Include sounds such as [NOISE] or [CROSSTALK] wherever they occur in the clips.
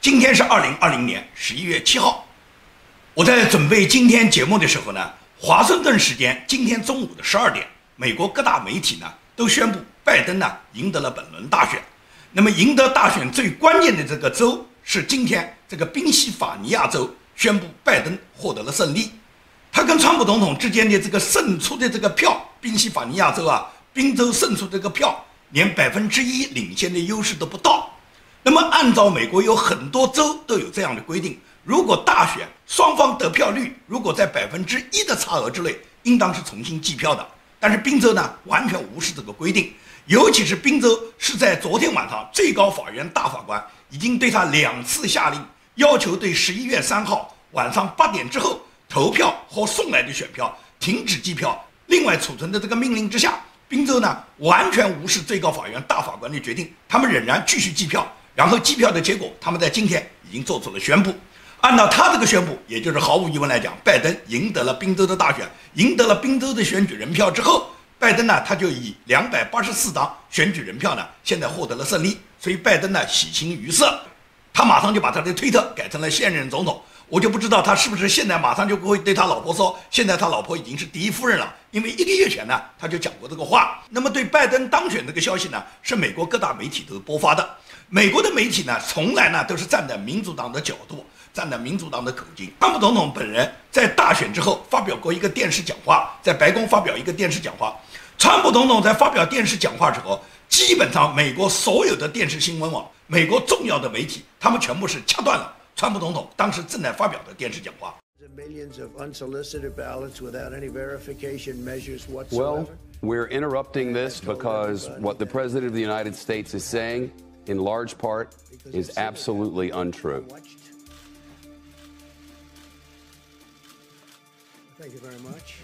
今天是二零二零年十一月七号。我在准备今天节目的时候呢，华盛顿时间今天中午的十二点，美国各大媒体呢都宣布拜登呢赢得了本轮大选。那么赢得大选最关键的这个州是今天这个宾夕法尼亚州宣布拜登获得了胜利。他跟川普总统之间的这个胜出的这个票，宾夕法尼亚州啊，宾州胜出这个票连百分之一领先的优势都不到。那么按照美国有很多州都有这样的规定。如果大选双方得票率如果在百分之一的差额之内，应当是重新计票的。但是宾州呢，完全无视这个规定，尤其是宾州是在昨天晚上，最高法院大法官已经对他两次下令，要求对十一月三号晚上八点之后投票和送来的选票停止计票。另外储存的这个命令之下，宾州呢完全无视最高法院大法官的决定，他们仍然继续计票。然后计票的结果，他们在今天已经做出了宣布。按照他这个宣布，也就是毫无疑问来讲，拜登赢得了宾州的大选，赢得了宾州的选举人票之后，拜登呢，他就以两百八十四张选举人票呢，现在获得了胜利，所以拜登呢喜形于色，他马上就把他的推特改成了现任总统，我就不知道他是不是现在马上就会对他老婆说，现在他老婆已经是第一夫人了，因为一个月前呢他就讲过这个话。那么对拜登当选这个消息呢，是美国各大媒体都播发的，美国的媒体呢，从来呢都是站在民主党的角度。站在民主党的口径，川普总统本人在大选之后发表过一个电视讲话，在白宫发表一个电视讲话。川普总统在发表电视讲话之后，基本上美国所有的电视新闻网、美国重要的媒体，他们全部是掐断了川普总统当时正在发表的电视讲话。Well, we're interrupting this because what the president of the United States is saying, in large part, is absolutely untrue. Thank you very much.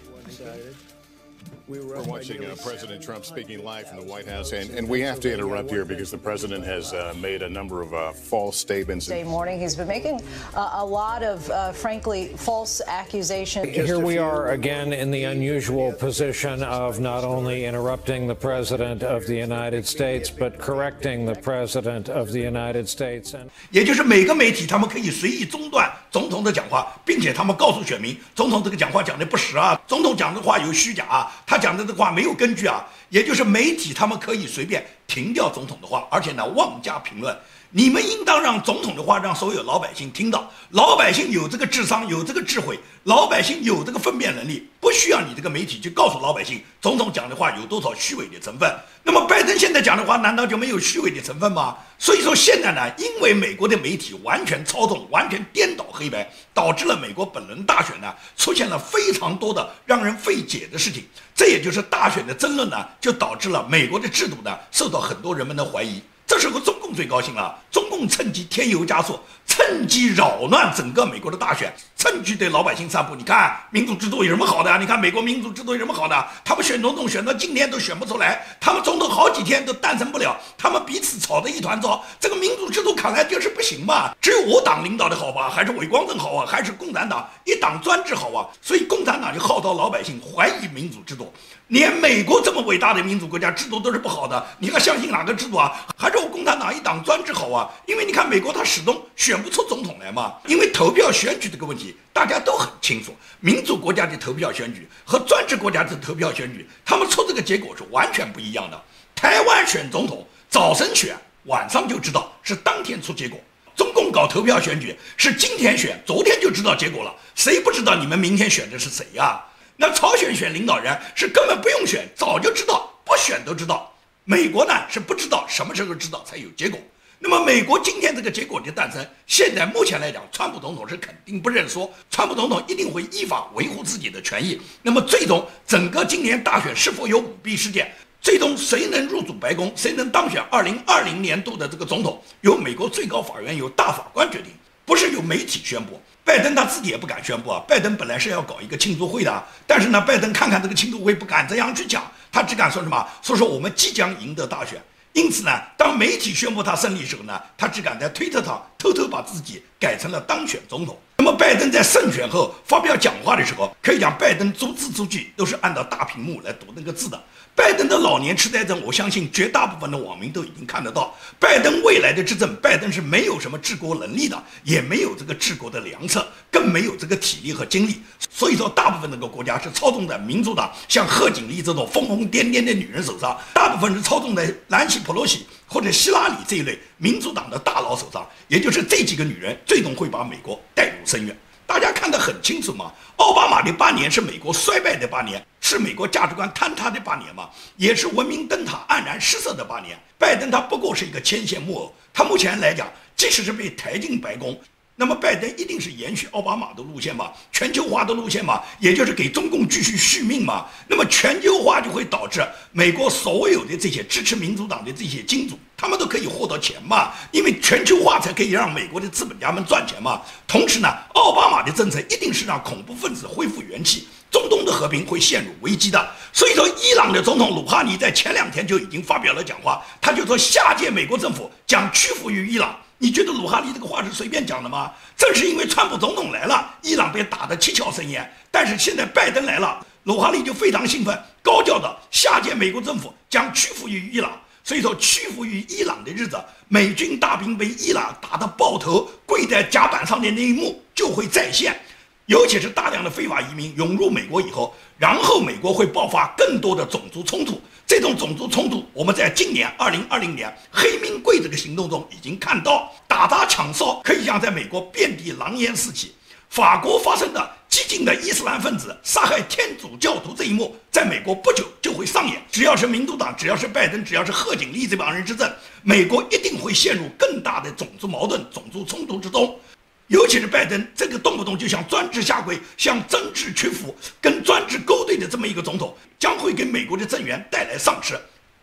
Excited. We're watching uh, President Trump speaking live from the White House, and, and we have to interrupt here because the president has uh, made a number of uh, false statements. Day morning, he's been making a lot of, uh, frankly, false accusations. Here we are again in the unusual position of not only interrupting the president of the United States, but correcting the president of the United States. And 也就是每个媒体他们可以随意中断 总统的讲话，并且他们告诉选民，总统这个讲话讲的不实啊，总统讲的话有虚假啊。他讲的这话没有根据啊，也就是媒体他们可以随便停掉总统的话，而且呢妄加评论。你们应当让总统的话让所有老百姓听到，老百姓有这个智商，有这个智慧，老百姓有这个分辨能力，不需要你这个媒体去告诉老百姓总统讲的话有多少虚伪的成分。那么拜登现在讲的话难道就没有虚伪的成分吗？所以说现在呢，因为美国的媒体完全操纵，完全颠倒黑白，导致了美国本轮大选呢出现了非常多的让人费解的事情。这也就是大选的争论呢，就导致了美国的制度呢受到很多人们的怀疑。这时候中共最高兴了，中共趁机添油加醋，趁机扰乱整个美国的大选，趁机对老百姓散布。你看民主制度有什么好的？你看美国民主制度有什么好的？他们选总统选到今天都选不出来，他们总统好几天都诞生不了，他们彼此吵得一团糟。这个民主制度看来就是不行嘛，只有我党领导的好吧？还是伟光正好啊？还是共产党一党专制好啊？所以共产党就号召老百姓怀疑民主制度。连美国这么伟大的民主国家，制度都是不好的，你还相信哪个制度啊？还是我共产党一党专制好啊？因为你看美国，他始终选不出总统来嘛。因为投票选举这个问题，大家都很清楚，民主国家的投票选举和专制国家的投票选举，他们出这个结果是完全不一样的。台湾选总统早晨选，晚上就知道是当天出结果；中共搞投票选举是今天选，昨天就知道结果了。谁不知道你们明天选的是谁呀？那朝鲜选领导人是根本不用选，早就知道，不选都知道。美国呢是不知道什么时候知道才有结果。那么美国今天这个结果的诞生，现在目前来讲，川普总统是肯定不认输，川普总统一定会依法维护自己的权益。那么最终整个今年大选是否有舞弊事件，最终谁能入主白宫，谁能当选二零二零年度的这个总统，由美国最高法院由大法官决定，不是由媒体宣布。拜登他自己也不敢宣布啊！拜登本来是要搞一个庆祝会的，但是呢，拜登看看这个庆祝会不敢这样去讲，他只敢说什么？说说我们即将赢得大选。因此呢，当媒体宣布他胜利时候呢，他只敢在推特上偷偷把自己改成了当选总统。那么拜登在胜选后发表讲话的时候，可以讲拜登逐字逐句都是按照大屏幕来读那个字的。拜登的老年痴呆症，我相信绝大部分的网民都已经看得到。拜登未来的执政，拜登是没有什么治国能力的，也没有这个治国的良策，更没有这个体力和精力。所以说，大部分那个国家是操纵在民主党像贺锦丽这种疯疯癫癫的女人手上，大部分是操纵在南希·普洛西或者希拉里这一类民主党的大佬手上。也就是这几个女人，最终会把美国带入深渊。大家看得很清楚嘛，奥巴马的八年是美国衰败的八年，是美国价值观坍塌的八年嘛，也是文明灯塔黯然失色的八年。拜登他不过是一个牵线木偶，他目前来讲，即使是被抬进白宫。那么拜登一定是延续奥巴马的路线嘛，全球化的路线嘛，也就是给中共继续续命嘛。那么全球化就会导致美国所有的这些支持民主党的这些金主，他们都可以获得钱嘛，因为全球化才可以让美国的资本家们赚钱嘛。同时呢，奥巴马的政策一定是让恐怖分子恢复元气，中东的和平会陷入危机的。所以说，伊朗的总统鲁哈尼在前两天就已经发表了讲话，他就说下届美国政府将屈服于伊朗。你觉得鲁哈尼这个话是随便讲的吗？正是因为川普总统来了，伊朗被打得七窍生烟。但是现在拜登来了，鲁哈尼就非常兴奋，高调的下届美国政府将屈服于伊朗。所以说，屈服于伊朗的日子，美军大兵被伊朗打得爆头，跪在甲板上的那一幕就会再现。尤其是大量的非法移民涌入美国以后，然后美国会爆发更多的种族冲突。这种种族冲突，我们在今年二零二零年黑名贵这个行动中已经看到，打砸抢烧可以讲在美国遍地狼烟四起。法国发生的激进的伊斯兰分子杀害天主教徒这一幕，在美国不久就会上演。只要是民主党，只要是拜登，只要是贺锦丽这帮人执政，美国一定会陷入更大的种族矛盾、种族冲突之中。尤其是拜登这个动不动就想专制下跪、向政治屈服、跟专制勾兑的这么一个总统，将会给美国的政源带来丧失。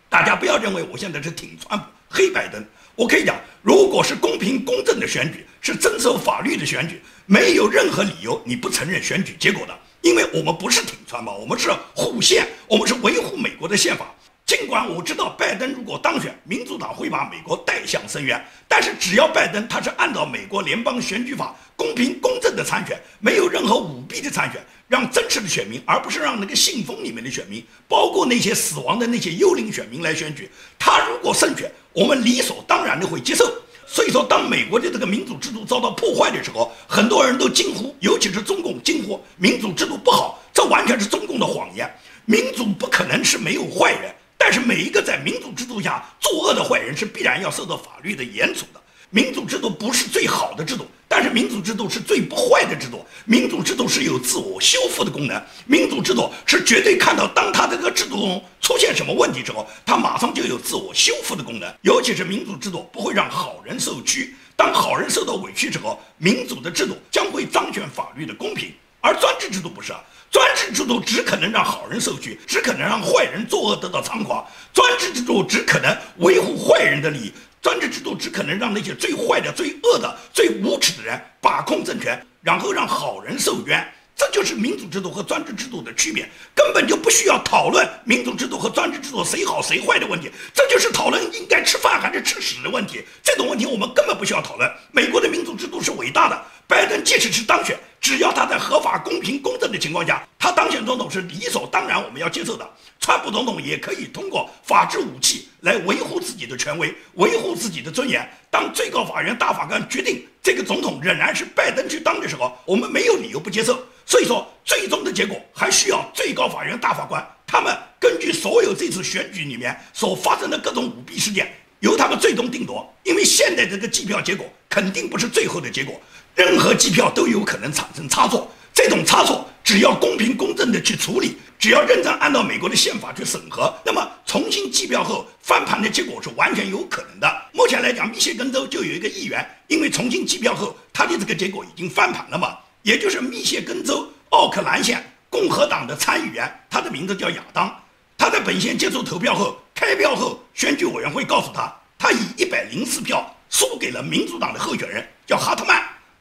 大家不要认为我现在是挺川普、黑拜登。我可以讲，如果是公平公正的选举，是遵守法律的选举，没有任何理由你不承认选举结果的。因为我们不是挺川嘛，我们是护宪，我们是维护美国的宪法。尽管我知道拜登如果当选，民主党会把美国带向深渊，但是只要拜登他是按照美国联邦选举法公平公正的参选，没有任何舞弊的参选，让真实的选民，而不是让那个信封里面的选民，包括那些死亡的那些幽灵选民来选举，他如果胜选，我们理所当然的会接受。所以说，当美国的这个民主制度遭到破坏的时候，很多人都惊呼，尤其是中共惊呼民主制度不好，这完全是中共的谎言。民主不可能是没有坏人。但是每一个在民主制度下作恶的坏人是必然要受到法律的严处的。民主制度不是最好的制度，但是民主制度是最不坏的制度。民主制度是有自我修复的功能。民主制度是绝对看到，当他这个制度中出现什么问题之后，他马上就有自我修复的功能。尤其是民主制度不会让好人受屈，当好人受到委屈之后，民主的制度将会彰显法律的公平。而专制制度不是啊，专制制度只可能让好人受屈，只可能让坏人作恶得到猖狂。专制制度只可能维护坏人的利益，专制制度只可能让那些最坏的、最恶的、最无耻的人把控政权，然后让好人受冤。这就是民主制度和专制制度的区别，根本就不需要讨论民主制度和专制制度谁好谁坏的问题，这就是讨论应该吃饭还是吃屎的问题。这种问题我们根本不需要讨论。美国的民主制度是伟大的，拜登即使是当选。只要他在合法、公平、公正的情况下，他当选总统是理所当然，我们要接受的。川普总统也可以通过法治武器来维护自己的权威，维护自己的尊严。当最高法院大法官决定这个总统仍然是拜登去当的时候，我们没有理由不接受。所以说，最终的结果还需要最高法院大法官他们根据所有这次选举里面所发生的各种舞弊事件，由他们最终定夺。因为现在这个计票结果肯定不是最后的结果。任何计票都有可能产生差错，这种差错只要公平公正的去处理，只要认真按照美国的宪法去审核，那么重新计票后翻盘的结果是完全有可能的。目前来讲，密歇根州就有一个议员，因为重新计票后他的这个结果已经翻盘了嘛，也就是密歇根州奥克兰县共和党的参议员，他的名字叫亚当，他在本县接受投票后，开票后选举委员会告诉他，他以一百零四票输给了民主党的候选人，叫哈特曼。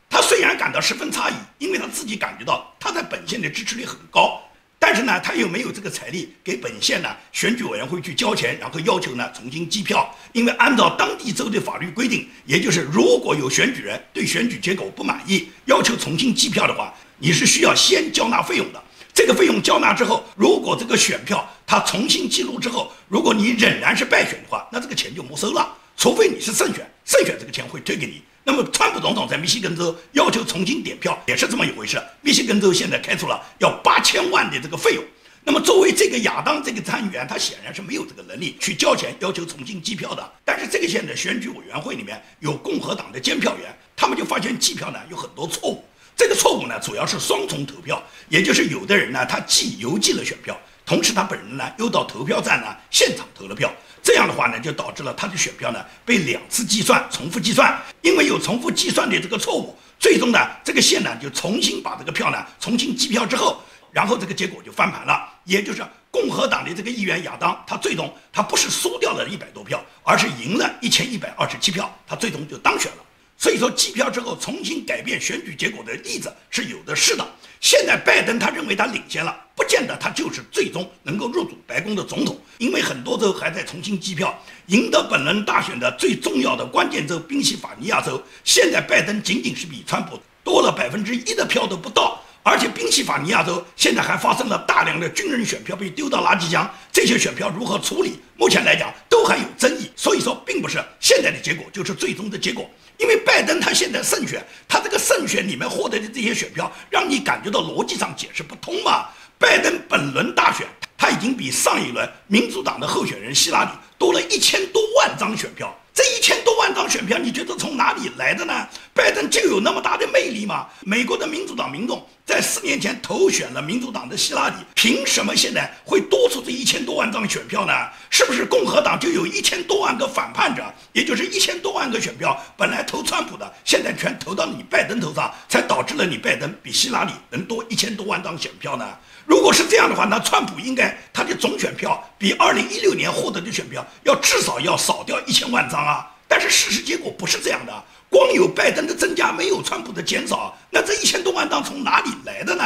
他虽然感到十分诧异，因为他自己感觉到他在本县的支持率很高，但是呢，他又没有这个财力给本县呢选举委员会去交钱，然后要求呢重新计票。因为按照当地州的法律规定，也就是如果有选举人对选举结果不满意，要求重新计票的话，你是需要先交纳费用的。这个费用交纳之后，如果这个选票他重新记录之后，如果你仍然是败选的话，那这个钱就没收了。除非你是胜选，胜选这个钱会退给你。那么，川普总统在密西根州要求重新点票，也是这么一回事。密西根州现在开出了要八千万的这个费用。那么，作为这个亚当这个参议员，他显然是没有这个能力去交钱要求重新计票的。但是，这个县的选举委员会里面有共和党的监票员，他们就发现计票呢有很多错误。这个错误呢，主要是双重投票，也就是有的人呢，他既邮寄了选票，同时他本人呢又到投票站呢现场投了票。这样的话呢，就导致了他的选票呢被两次计算，重复计算。因为有重复计算的这个错误，最终呢，这个县呢就重新把这个票呢重新计票之后，然后这个结果就翻盘了。也就是共和党的这个议员亚当，他最终他不是输掉了一百多票，而是赢了一千一百二十七票，他最终就当选了。所以说，计票之后重新改变选举结果的例子是有的是的。现在拜登他认为他领先了，不见得他就是最终能够入主白宫的总统，因为很多州还在重新计票。赢得本轮大选的最重要的关键州宾夕法尼亚州，现在拜登仅仅是比川普多了百分之一的票都不到。而且宾夕法尼亚州现在还发生了大量的军人选票被丢到垃圾箱，这些选票如何处理？目前来讲都还有争议。所以说，并不是现在的结果就是最终的结果。因为拜登他现在胜选，他这个胜选里面获得的这些选票，让你感觉到逻辑上解释不通嘛？拜登本轮大选，他已经比上一轮民主党的候选人希拉里多了一千多万张选票。这一千多万张选票，你觉得从哪里来的呢？拜登就有那么大的魅力吗？美国的民主党民众在四年前投选了民主党的希拉里，凭什么现在会多出这一千多万张选票呢？是不是共和党就有一千多万个反叛者，也就是一千多万个选票本来投川普的，现在全投到你拜登头上，才导致了你拜登比希拉里能多一千多万张选票呢？如果是这样的话，那川普应该他的总选票比二零一六年获得的选票要至少要少掉一千万张啊！但是事实结果不是这样的，光有拜登的增加，没有川普的减少，那这一千多万张从哪里来的呢？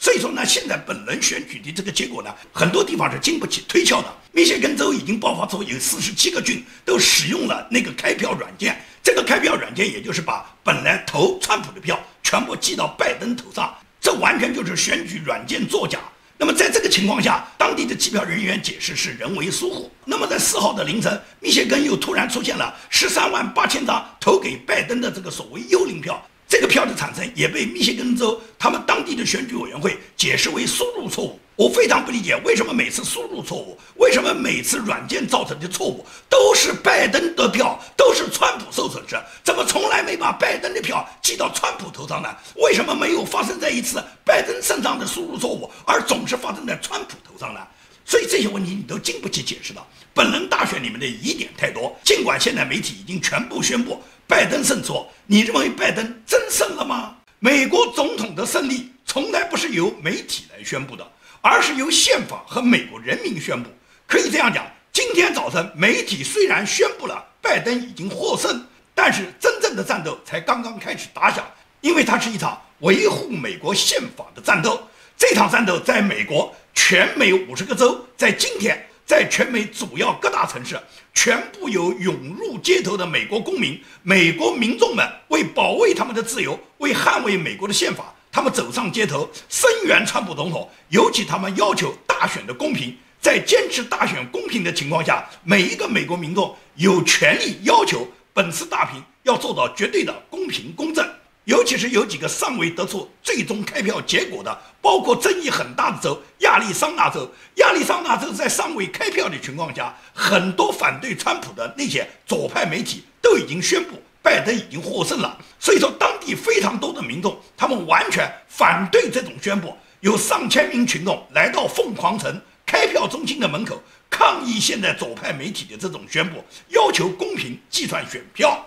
所以说呢，现在本轮选举的这个结果呢，很多地方是经不起推敲的。密歇根州已经爆发出有四十七个郡都使用了那个开票软件，这个开票软件也就是把本来投川普的票全部寄到拜登头上。这完全就是选举软件作假。那么在这个情况下，当地的计票人员解释是人为疏忽。那么在四号的凌晨，密歇根又突然出现了十三万八千张投给拜登的这个所谓幽灵票。这个票的产生也被密歇根州他们当地的选举委员会解释为输入错误。我非常不理解，为什么每次输入错误，为什么每次软件造成的错误都是拜登得票，都是川普受损失？怎么从来没把拜登的票寄到川普头上呢？为什么没有发生在一次拜登身上的输入错误，而总是发生在川普头上呢？所以这些问题你都经不起解释的。本轮大选里面的疑点太多，尽管现在媒体已经全部宣布拜登胜出，你认为拜登真胜了吗？美国总统的胜利从来不是由媒体来宣布的。而是由宪法和美国人民宣布。可以这样讲，今天早晨媒体虽然宣布了拜登已经获胜，但是真正的战斗才刚刚开始打响，因为它是一场维护美国宪法的战斗。这场战斗在美国全美五十个州，在今天，在全美主要各大城市，全部有涌入街头的美国公民、美国民众们，为保卫他们的自由，为捍卫美国的宪法。他们走上街头声援川普总统，尤其他们要求大选的公平。在坚持大选公平的情况下，每一个美国民众有权利要求本次大评要做到绝对的公平公正。尤其是有几个尚未得出最终开票结果的，包括争议很大的州亚利桑那州。亚利桑那州在尚未开票的情况下，很多反对川普的那些左派媒体都已经宣布。拜登已经获胜了，所以说当地非常多的民众，他们完全反对这种宣布。有上千名群众来到凤凰城开票中心的门口抗议现在左派媒体的这种宣布，要求公平计算选票。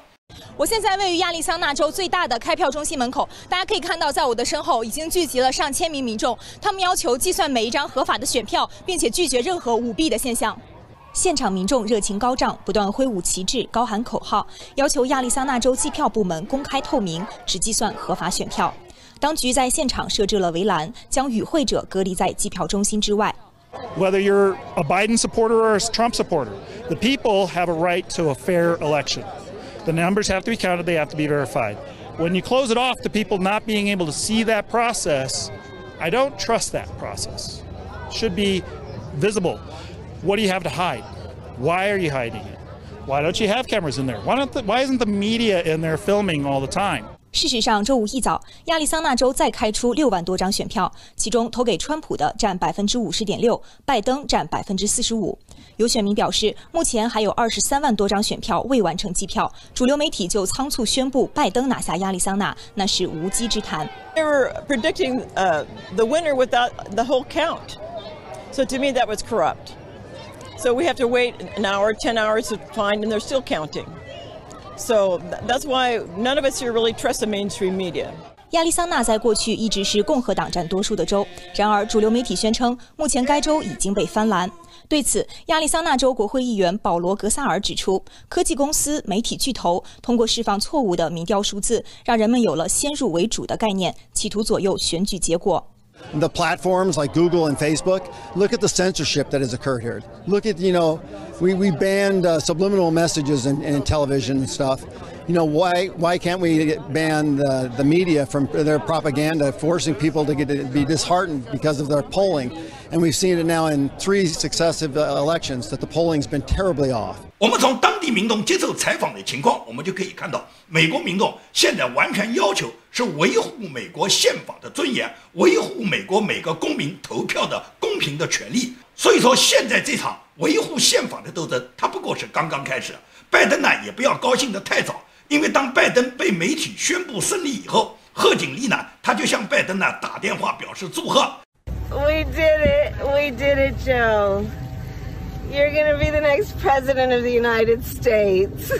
我现在位于亚利桑那州最大的开票中心门口，大家可以看到，在我的身后已经聚集了上千名民众，他们要求计算每一张合法的选票，并且拒绝任何舞弊的现象。现场民众热情高涨，不断挥舞旗帜、高喊口号，要求亚利桑那州计票部门公开透明，只计算合法选票。 当局在现场设置了围栏，将与会者隔离在计票中心之外。Whether you're a Biden supporter or a Trump supporter, the people have a right to a fair election. The numbers have to be counted, they have to be verified. When you close it off to people not being able to see that process, I don't trust that process. It should be visible. What do you have to hide? Why are you hiding it? Why don't you have cameras in there? Why, don't the, why isn't the media in there filming all the time? 事实上，周五一早，亚利桑那州再开出六万多张选票，其中投给川普的占百分之五十点六，拜登占百分之四十五。有选民表示，目前还有二十三万多张选票未完成计票。主流媒体就仓促宣布拜登拿下亚利桑那，那是无稽之谈。They were predicting the winner without the whole count, so to me that was corrupt. So we have to wait an hour, ten hours to find, and they're still counting. So that's why none of us here really trust the mainstream media. 亚利桑那在过去一直是共和党占多数的州，然而主流媒体宣称，目前该州已经被翻蓝。对此，亚利桑那州国会议员保罗·格萨尔指出，科技公司、媒体巨头通过释放错误的民调数字，让人们有了先入为主的概念，企图左右选举结果。The platforms like Google and Facebook, look at the censorship that has occurred here. Look at, you know, we, we banned uh, subliminal messages in, in, television and stuff. You know, why, why can't we ban the, the media from their propaganda, forcing people to, get, to be disheartened because of their polling? And we've seen it now in three successive elections that the polling's been terribly off. 我们从当地民众接受采访的情况，我们就可以看到，美国民众现在完全要求是维护美国宪法的尊严，维护美国每个公民投票的公平的权利。所以说，现在这场维护宪法的斗争，它不过是刚刚开始。拜登呢，也不要高兴得太早，因为当拜登被媒体宣布胜利以后，贺锦丽呢，他就向拜登呢打电话表示祝贺。We did it, we did it, Joe. You're gonna be the next president of the United States.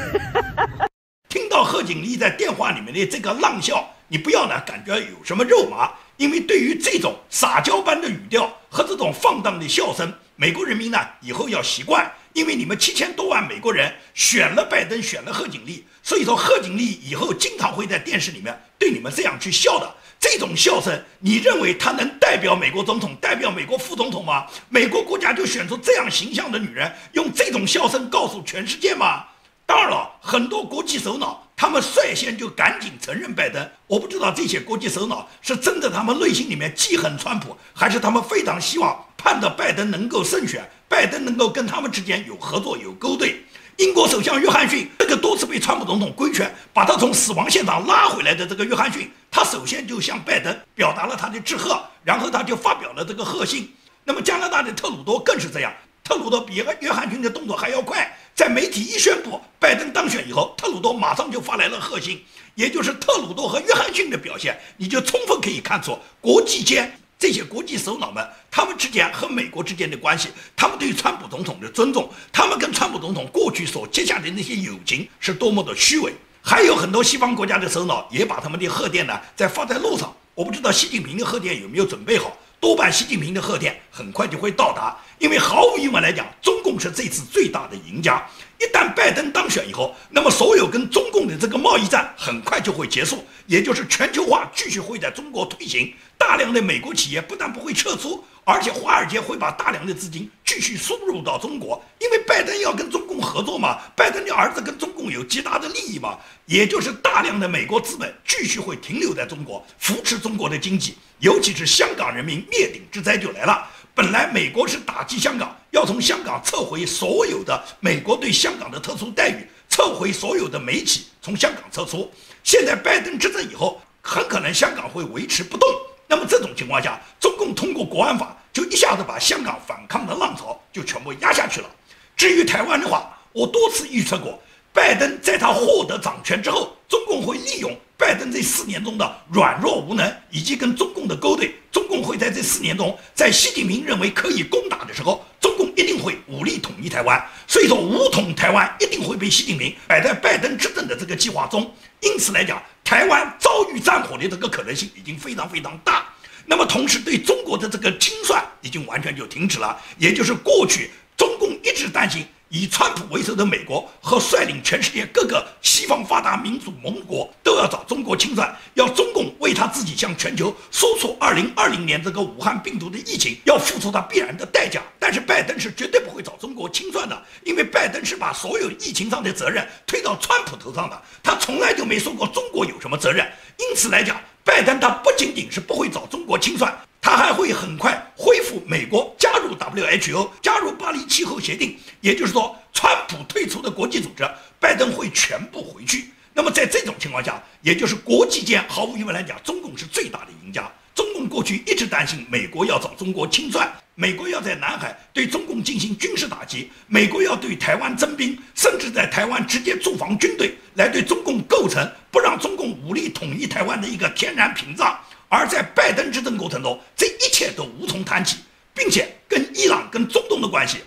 [LAUGHS] 听到贺锦丽在电话里面的这个浪笑，你不要呢感觉有什么肉麻，因为对于这种撒娇般的语调和这种放荡的笑声，美国人民呢以后要习惯，因为你们七千多万美国人选了拜登，选了贺锦丽，所以说贺锦丽以后经常会在电视里面对你们这样去笑的。这种笑声，你认为她能代表美国总统、代表美国副总统吗？美国国家就选出这样形象的女人，用这种笑声告诉全世界吗？当然了，很多国际首脑他们率先就赶紧承认拜登。我不知道这些国际首脑是真的，他们内心里面记恨川普，还是他们非常希望盼着拜登能够胜选，拜登能够跟他们之间有合作、有勾兑。英国首相约翰逊，这个多次被川普总统规劝，把他从死亡现场拉回来的这个约翰逊，他首先就向拜登表达了他的致贺，然后他就发表了这个贺信。那么加拿大的特鲁多更是这样，特鲁多比约翰逊的动作还要快，在媒体一宣布拜登当选以后，特鲁多马上就发来了贺信，也就是特鲁多和约翰逊的表现，你就充分可以看出国际间。这些国际首脑们，他们之间和美国之间的关系，他们对川普总统的尊重，他们跟川普总统过去所结下的那些友情是多么的虚伪。还有很多西方国家的首脑也把他们的贺电呢在发在路上。我不知道习近平的贺电有没有准备好，多半习近平的贺电很快就会到达，因为毫无疑问来讲，中共是这次最大的赢家。一旦拜登当选以后，那么所有跟中共的这个贸易战很快就会结束，也就是全球化继续会在中国推行。大量的美国企业不但不会撤出，而且华尔街会把大量的资金继续输入到中国，因为拜登要跟中共合作嘛，拜登的儿子跟中共有极大的利益嘛，也就是大量的美国资本继续会停留在中国，扶持中国的经济，尤其是香港人民灭顶之灾就来了。本来美国是打击香港，要从香港撤回所有的美国对香港的特殊待遇，撤回所有的媒体从香港撤出。现在拜登执政以后，很可能香港会维持不动。那么这种情况下，中共通过国安法就一下子把香港反抗的浪潮就全部压下去了。至于台湾的话，我多次预测过，拜登在他获得掌权之后，中共会利用。拜登这四年中的软弱无能，以及跟中共的勾兑，中共会在这四年中，在习近平认为可以攻打的时候，中共一定会武力统一台湾。所以说，武统台湾一定会被习近平摆在拜登执政的这个计划中。因此来讲，台湾遭遇战火的这个可能性已经非常非常大。那么，同时对中国的这个清算已经完全就停止了，也就是过去中共一直担心。以川普为首的美国和率领全世界各个西方发达民主盟国都要找中国清算，要中共为他自己向全球说出2020年这个武汉病毒的疫情要付出他必然的代价。但是拜登是绝对不会找中国清算的，因为拜登是把所有疫情上的责任推到川普头上的，他从来就没说过中国有什么责任。因此来讲，拜登他不仅仅是不会找中国清算。他还会很快恢复美国加入 WHO、加入巴黎气候协定，也就是说，川普退出的国际组织，拜登会全部回去。那么在这种情况下，也就是国际间毫无疑问来讲，中共是最大的赢家。中共过去一直担心美国要找中国清算，美国要在南海对中共进行军事打击，美国要对台湾征兵，甚至在台湾直接驻防军队，来对中共构成不让中共武力统一台湾的一个天然屏障。而在拜登执政过程中，这一切都无从谈起，并且跟伊朗、跟中东的关系，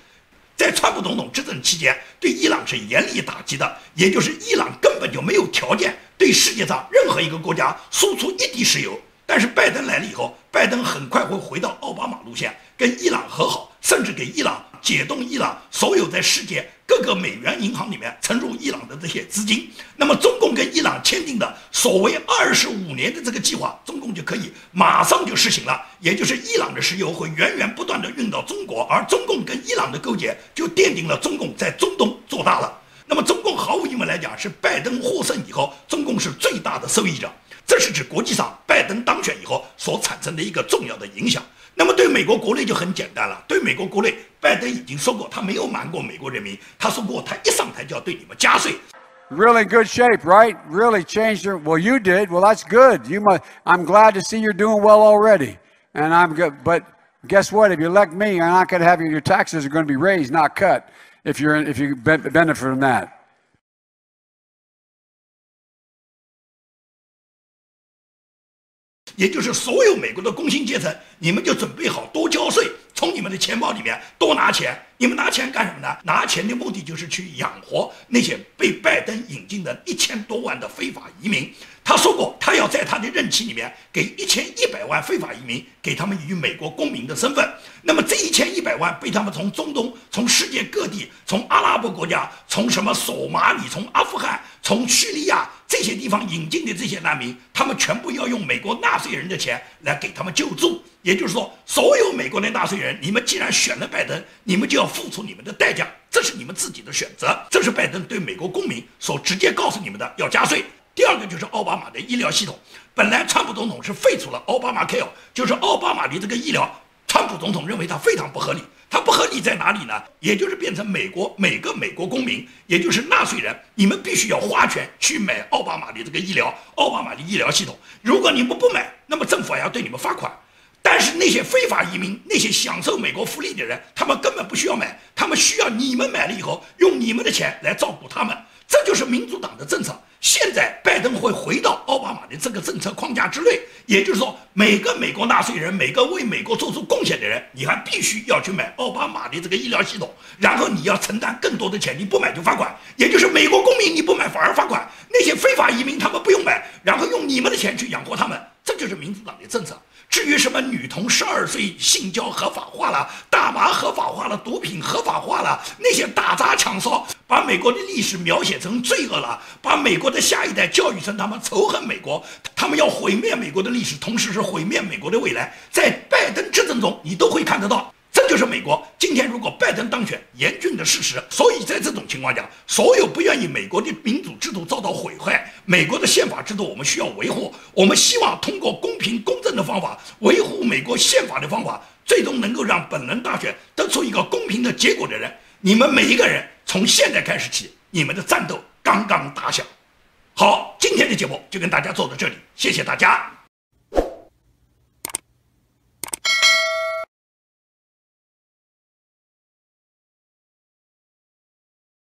在川普总统执政期间，对伊朗是严厉打击的，也就是伊朗根本就没有条件对世界上任何一个国家输出一滴石油。但是拜登来了以后，拜登很快会回到奥巴马路线，跟伊朗和好，甚至给伊朗解冻伊朗所有在世界。各个美元银行里面存入伊朗的这些资金，那么中共跟伊朗签订的所谓二十五年的这个计划，中共就可以马上就实行了。也就是伊朗的石油会源源不断的运到中国，而中共跟伊朗的勾结就奠定了中共在中东做大了。那么中共毫无疑问来讲，是拜登获胜以后，中共是最大的受益者。这是指国际上拜登当选以后所产生的一个重要的影响。那么对美国国内就很简单了。对美国国内，拜登已经说过，他没有瞒过美国人民。他说过，他一上台就要对你们加税。Really good shape, right? Really changed your. Well, you did. Well, that's good. You must. I'm glad to see you're doing well already. And I'm good. But guess what? If you elect me, you're not going to have your, your taxes are going to be raised, not cut. If you're if you benefit from that. 从你们的钱包里面多拿钱。你们拿钱干什么呢？拿钱的目的就是去养活那些被拜登引进的一千多万的非法移民。他说过，他要在他的任期里面给一千一百万非法移民，给他们以美国公民的身份。那么这一千一百万被他们从中东、从世界各地、从阿拉伯国家、从什么索马里、从阿富汗、从叙利亚这些地方引进的这些难民，他们全部要用美国纳税人的钱来给他们救助。也就是说，所有美国的纳税人，你们既然选了拜登，你们就要付出你们的代价，这是你们自己的选择。这是拜登对美国公民所直接告诉你们的，要加税。第二个就是奥巴马的医疗系统，本来川普总统是废除了奥巴马 Care，就是奥巴马的这个医疗，川普总统认为它非常不合理。它不合理在哪里呢？也就是变成美国每个美国公民，也就是纳税人，你们必须要花钱去买奥巴马的这个医疗，奥巴马的医疗系统。如果你们不买，那么政府还要对你们罚款。但是那些非法移民，那些享受美国福利的人，他们根本不需要买，他们需要你们买了以后，用你们的钱来照顾他们。这就是民主党的政策。现在拜登会回到奥巴马的这个政策框架之内，也就是说，每个美国纳税人，每个为美国做出贡献的人，你还必须要去买奥巴马的这个医疗系统，然后你要承担更多的钱，你不买就罚款。也就是美国公民你不买反而罚款，那些非法移民他们不用买，然后用你们的钱去养活他们，这就是民主党的政策。至于什么女童十二岁性交合法化了，大麻合法化了，毒品合法化了，那些打砸抢烧，把美国的历史描写成罪恶了，把美国的下一代教育成他们仇恨美国，他们要毁灭美国的历史，同时是毁灭美国的未来，在拜登执政中，你都会看得到。这就是美国今天如果拜登当选，严峻的事实。所以在这种情况下，所有不愿意美国的民主制度遭到毁坏，美国的宪法制度我们需要维护。我们希望通过公平公正的方法维护美国宪法的方法，最终能够让本轮大选得出一个公平的结果的人，你们每一个人从现在开始起，你们的战斗刚刚打响。好，今天的节目就跟大家做到这里，谢谢大家。